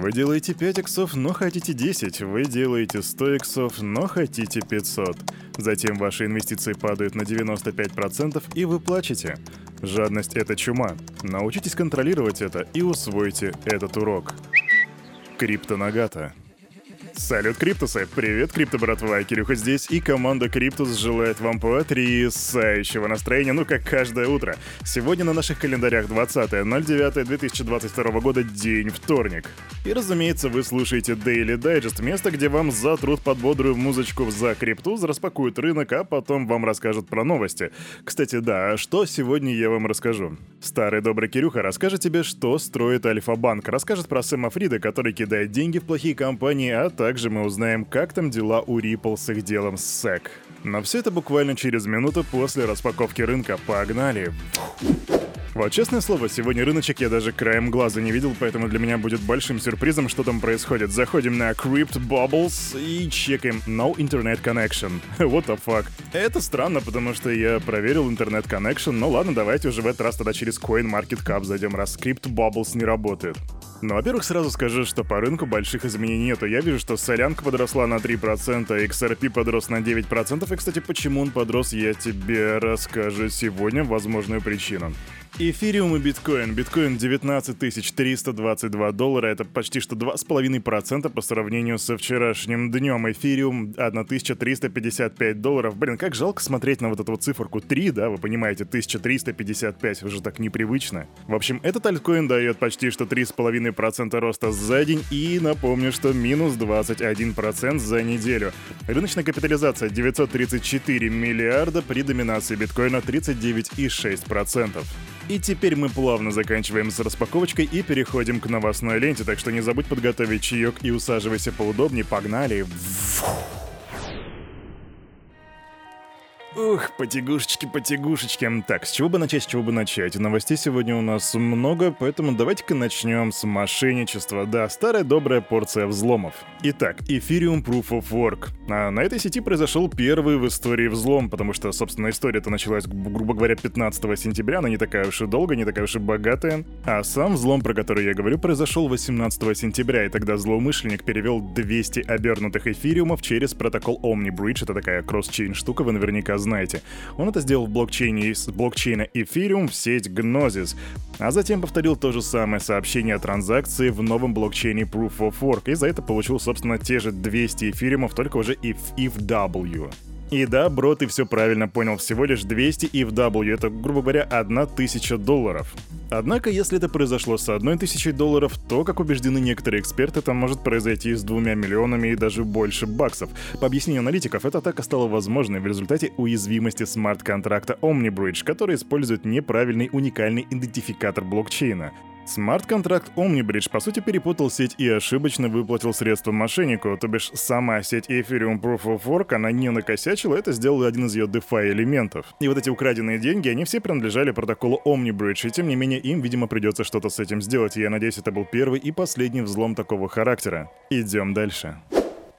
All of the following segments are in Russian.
Вы делаете 5 иксов, но хотите 10. Вы делаете 100 иксов, но хотите 500. Затем ваши инвестиции падают на 95% и вы плачете. Жадность — это чума. Научитесь контролировать это и усвойте этот урок. Криптонагата. Салют, Криптусы! Привет, Крипто братва, Кирюха здесь, и команда Криптус желает вам потрясающего настроения, ну как каждое утро. Сегодня на наших календарях 20.09.2022 года, день вторник. И разумеется, вы слушаете Daily Digest, место, где вам затрут под бодрую музычку за Криптус, распакуют рынок, а потом вам расскажут про новости. Кстати, да, что сегодня я вам расскажу? Старый добрый Кирюха расскажет тебе, что строит Альфа-банк, расскажет про Сэма Фрида, который кидает деньги в плохие компании, а также мы узнаем, как там дела у Ripple с их делом с SEC. Но все это буквально через минуту после распаковки рынка. Погнали! Вот честное слово, сегодня рыночек я даже краем глаза не видел, поэтому для меня будет большим сюрпризом, что там происходит. Заходим на Crypt Bubbles и чекаем No Internet Connection. What the fuck? Это странно, потому что я проверил интернет connection, но ладно, давайте уже в этот раз тогда через CoinMarketCap зайдем, раз Crypt Bubbles не работает. Ну, во-первых, сразу скажу, что по рынку больших изменений нету. Я вижу, что солянка подросла на 3%, XRP подрос на 9%. И, кстати, почему он подрос, я тебе расскажу сегодня, возможную причину. Эфириум и биткоин. Биткоин 19 322 доллара. Это почти что 2,5% по сравнению со вчерашним днем. Эфириум 1355 долларов. Блин, как жалко смотреть на вот эту вот циферку 3, да, вы понимаете, 1355, уже так непривычно. В общем, этот альткоин дает почти что 3,5% роста за день. И напомню, что минус 21% за неделю. Рыночная капитализация 934 миллиарда при доминации биткоина 39,6%. И теперь мы плавно заканчиваем с распаковочкой и переходим к новостной ленте, так что не забудь подготовить чаек и усаживайся поудобнее, погнали. Фух. Ух, потягушечки, потягушечки. Так, с чего бы начать, с чего бы начать? Новостей сегодня у нас много, поэтому давайте-ка начнем с мошенничества. Да, старая добрая порция взломов. Итак, Ethereum Proof of Work. А на этой сети произошел первый в истории взлом, потому что, собственно, история-то началась, грубо говоря, 15 сентября, она не такая уж и долгая, не такая уж и богатая. А сам взлом, про который я говорю, произошел 18 сентября, и тогда злоумышленник перевел 200 обернутых эфириумов через протокол OmniBridge, это такая кросс-чейн штука, вы наверняка знаете знаете. Он это сделал в блокчейне из блокчейна Ethereum в сеть Gnosis, а затем повторил то же самое сообщение о транзакции в новом блокчейне Proof of Work, и за это получил, собственно, те же 200 эфириумов, только уже if, if W. И да, бро, ты все правильно понял, всего лишь 200 EFW, это, грубо говоря, 1000 долларов. Однако, если это произошло с одной тысячей долларов, то, как убеждены некоторые эксперты, это может произойти с двумя миллионами и даже больше баксов. По объяснению аналитиков, эта атака стала возможной в результате уязвимости смарт-контракта Omnibridge, который использует неправильный уникальный идентификатор блокчейна. Смарт-контракт Omnibridge по сути перепутал сеть и ошибочно выплатил средства мошеннику, то бишь сама сеть Ethereum Proof of Work, она не накосячила, это сделал один из ее DeFi элементов. И вот эти украденные деньги, они все принадлежали протоколу Omnibridge, и тем не менее им, видимо, придется что-то с этим сделать, я надеюсь, это был первый и последний взлом такого характера. Идем дальше.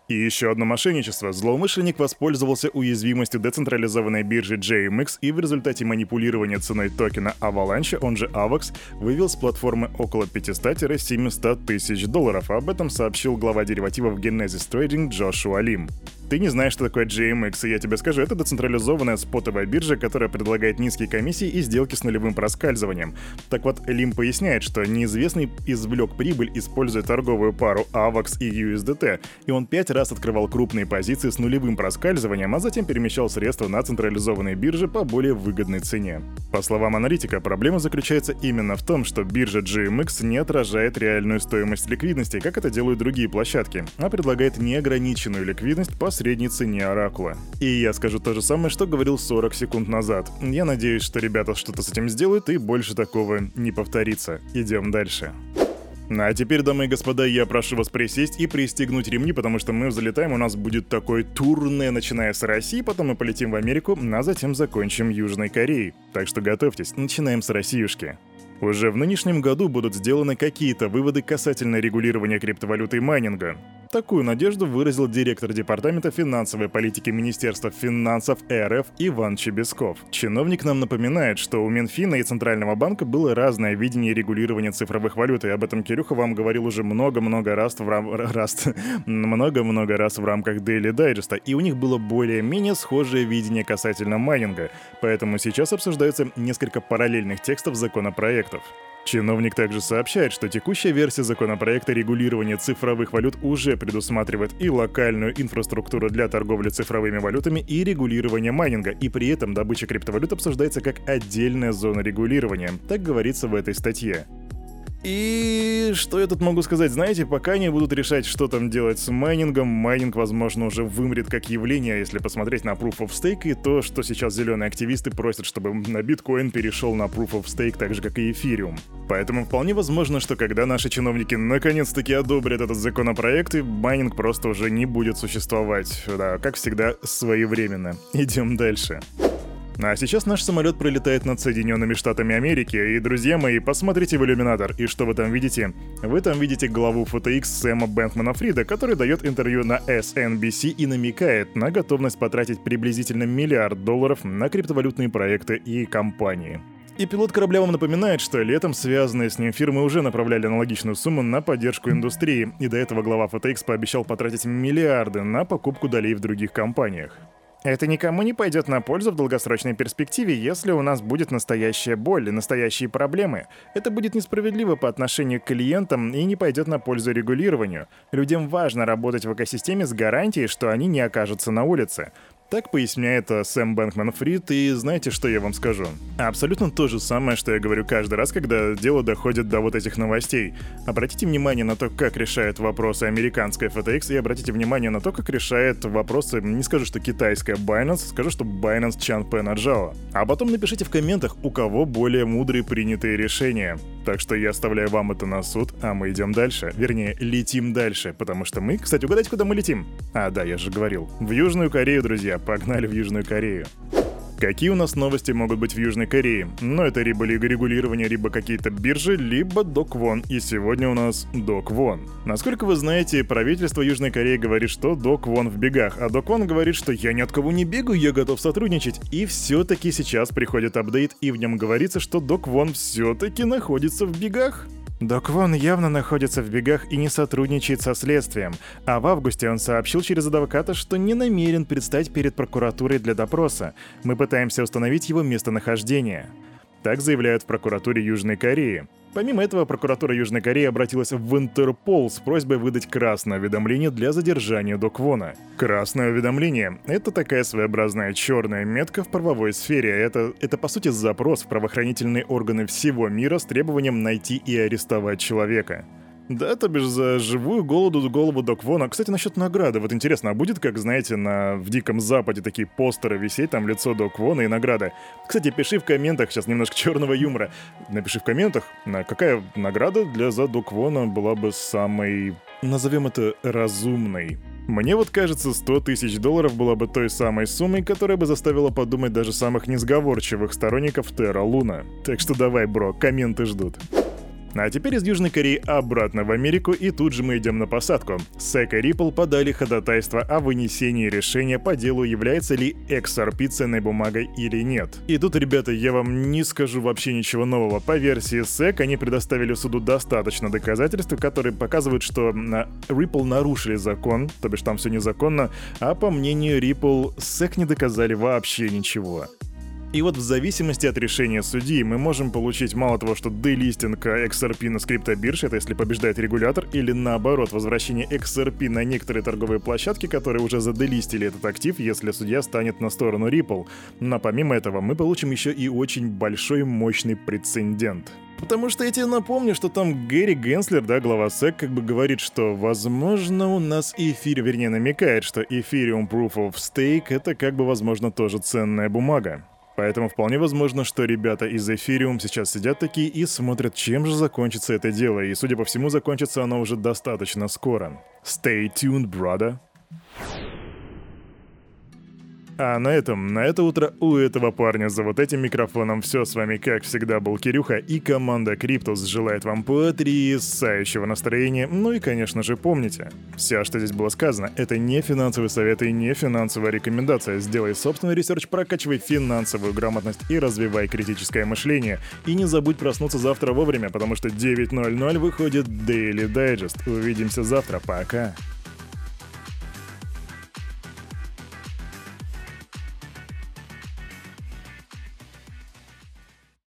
И еще одно мошенничество. Злоумышленник воспользовался уязвимостью децентрализованной биржи JMX и в результате манипулирования ценой токена Avalanche, он же AVAX, вывел с платформы около 500-700 тысяч долларов. Об этом сообщил глава деривативов Genesis Trading Джошуа Лим. Ты не знаешь, что такое GMX, и я тебе скажу, это децентрализованная спотовая биржа, которая предлагает низкие комиссии и сделки с нулевым проскальзыванием. Так вот, Лим поясняет, что неизвестный извлек прибыль, используя торговую пару AVAX и USDT, и он пять раз открывал крупные позиции с нулевым проскальзыванием, а затем перемещал средства на централизованные биржи по более выгодной цене. По словам аналитика, проблема заключается именно в том, что биржа GMX не отражает реальную стоимость ликвидности, как это делают другие площадки, а предлагает неограниченную ликвидность по средней цене Оракула. И я скажу то же самое, что говорил 40 секунд назад. Я надеюсь, что ребята что-то с этим сделают и больше такого не повторится. Идем дальше. Ну, а теперь, дамы и господа, я прошу вас присесть и пристегнуть ремни, потому что мы взлетаем, у нас будет такой турне, начиная с России, потом мы полетим в Америку, а затем закончим Южной Кореей. Так что готовьтесь, начинаем с Россиюшки. Уже в нынешнем году будут сделаны какие-то выводы касательно регулирования криптовалюты и майнинга. Такую надежду выразил директор Департамента финансовой политики Министерства финансов РФ Иван Чебесков. Чиновник нам напоминает, что у Минфина и Центрального банка было разное видение регулирования цифровых валют, и об этом Кирюха вам говорил уже много-много раз в рам... раз... много-много раз в рамках Daily Digest, и у них было более-менее схожее видение касательно майнинга, поэтому сейчас обсуждаются несколько параллельных текстов законопроектов. Чиновник также сообщает, что текущая версия законопроекта регулирования цифровых валют уже предусматривает и локальную инфраструктуру для торговли цифровыми валютами, и регулирование майнинга, и при этом добыча криптовалют обсуждается как отдельная зона регулирования. Так говорится в этой статье. И что я тут могу сказать? Знаете, пока они будут решать, что там делать с майнингом, майнинг, возможно, уже вымрет как явление, а если посмотреть на Proof of Stake и то, что сейчас зеленые активисты просят, чтобы на биткоин перешел на Proof of Stake так же, как и эфириум. Поэтому вполне возможно, что когда наши чиновники наконец-таки одобрят этот законопроект, и майнинг просто уже не будет существовать. Да, как всегда, своевременно. Идем дальше. А сейчас наш самолет пролетает над Соединенными Штатами Америки, и, друзья мои, посмотрите в иллюминатор, и что вы там видите? Вы там видите главу FTX Сэма Бэнкмана Фрида, который дает интервью на SNBC и намекает на готовность потратить приблизительно миллиард долларов на криптовалютные проекты и компании. И пилот корабля вам напоминает, что летом связанные с ним фирмы уже направляли аналогичную сумму на поддержку индустрии, и до этого глава FTX пообещал потратить миллиарды на покупку долей в других компаниях. Это никому не пойдет на пользу в долгосрочной перспективе, если у нас будет настоящая боль и настоящие проблемы. Это будет несправедливо по отношению к клиентам и не пойдет на пользу регулированию. Людям важно работать в экосистеме с гарантией, что они не окажутся на улице. Так поясняет э, Сэм Бэнкман Фрид, и знаете, что я вам скажу? Абсолютно то же самое, что я говорю каждый раз, когда дело доходит до вот этих новостей. Обратите внимание на то, как решает вопросы американская FTX, и обратите внимание на то, как решает вопросы, не скажу, что китайская Binance, скажу, что Binance Changpeng Аджао. А потом напишите в комментах, у кого более мудрые принятые решения. Так что я оставляю вам это на суд, а мы идем дальше. Вернее, летим дальше, потому что мы, кстати, угадайте, куда мы летим? А, да, я же говорил. В Южную Корею, друзья погнали в Южную Корею. Какие у нас новости могут быть в Южной Корее? Ну, это либо лига регулирования, либо какие-то биржи, либо Доквон. И сегодня у нас Доквон. Насколько вы знаете, правительство Южной Кореи говорит, что Доквон в бегах, а Доквон говорит, что я ни от кого не бегаю, я готов сотрудничать. И все-таки сейчас приходит апдейт, и в нем говорится, что Доквон все-таки находится в бегах. Док Вон явно находится в бегах и не сотрудничает со следствием, а в августе он сообщил через адвоката, что не намерен предстать перед прокуратурой для допроса. Мы пытаемся установить его местонахождение. Так заявляют в прокуратуре Южной Кореи. Помимо этого, прокуратура Южной Кореи обратилась в Интерпол с просьбой выдать красное уведомление для задержания Доквона. Красное уведомление — это такая своеобразная черная метка в правовой сфере. Это, это по сути запрос в правоохранительные органы всего мира с требованием найти и арестовать человека. Да, то бишь за живую голоду голову Док Вона. Кстати, насчет награды. Вот интересно, а будет, как, знаете, на в Диком Западе такие постеры висеть, там лицо Док Вона и награда? Кстати, пиши в комментах, сейчас немножко черного юмора. Напиши в комментах, какая награда для за Док Вона была бы самой, назовем это, разумной. Мне вот кажется, 100 тысяч долларов была бы той самой суммой, которая бы заставила подумать даже самых несговорчивых сторонников Терра Луна. Так что давай, бро, комменты ждут. А теперь из Южной Кореи обратно в Америку, и тут же мы идем на посадку. SEC и Ripple подали ходатайство о вынесении решения по делу, является ли XRP ценной бумагой или нет. И тут, ребята, я вам не скажу вообще ничего нового. По версии SEC они предоставили суду достаточно доказательств, которые показывают, что Ripple нарушили закон, то бишь там все незаконно, а по мнению Ripple, SEC не доказали вообще ничего. И вот в зависимости от решения судьи мы можем получить мало того, что делистинг XRP на скриптобирже, это если побеждает регулятор, или наоборот, возвращение XRP на некоторые торговые площадки, которые уже заделистили этот актив, если судья станет на сторону Ripple. Но помимо этого мы получим еще и очень большой мощный прецедент. Потому что я тебе напомню, что там Гэри Генслер, да, глава SEC, как бы говорит, что, возможно, у нас эфир, вернее, намекает, что Ethereum Proof of Stake — это как бы, возможно, тоже ценная бумага. Поэтому вполне возможно, что ребята из Ethereum сейчас сидят такие и смотрят, чем же закончится это дело. И, судя по всему, закончится оно уже достаточно скоро. Stay tuned, brother. А на этом, на это утро у этого парня за вот этим микрофоном все. С вами, как всегда, был Кирюха и команда Криптус желает вам потрясающего настроения. Ну и, конечно же, помните, все, что здесь было сказано, это не финансовый совет и не финансовая рекомендация. Сделай собственный research, прокачивай финансовую грамотность и развивай критическое мышление. И не забудь проснуться завтра вовремя, потому что 9.00 выходит Daily Digest. Увидимся завтра. Пока.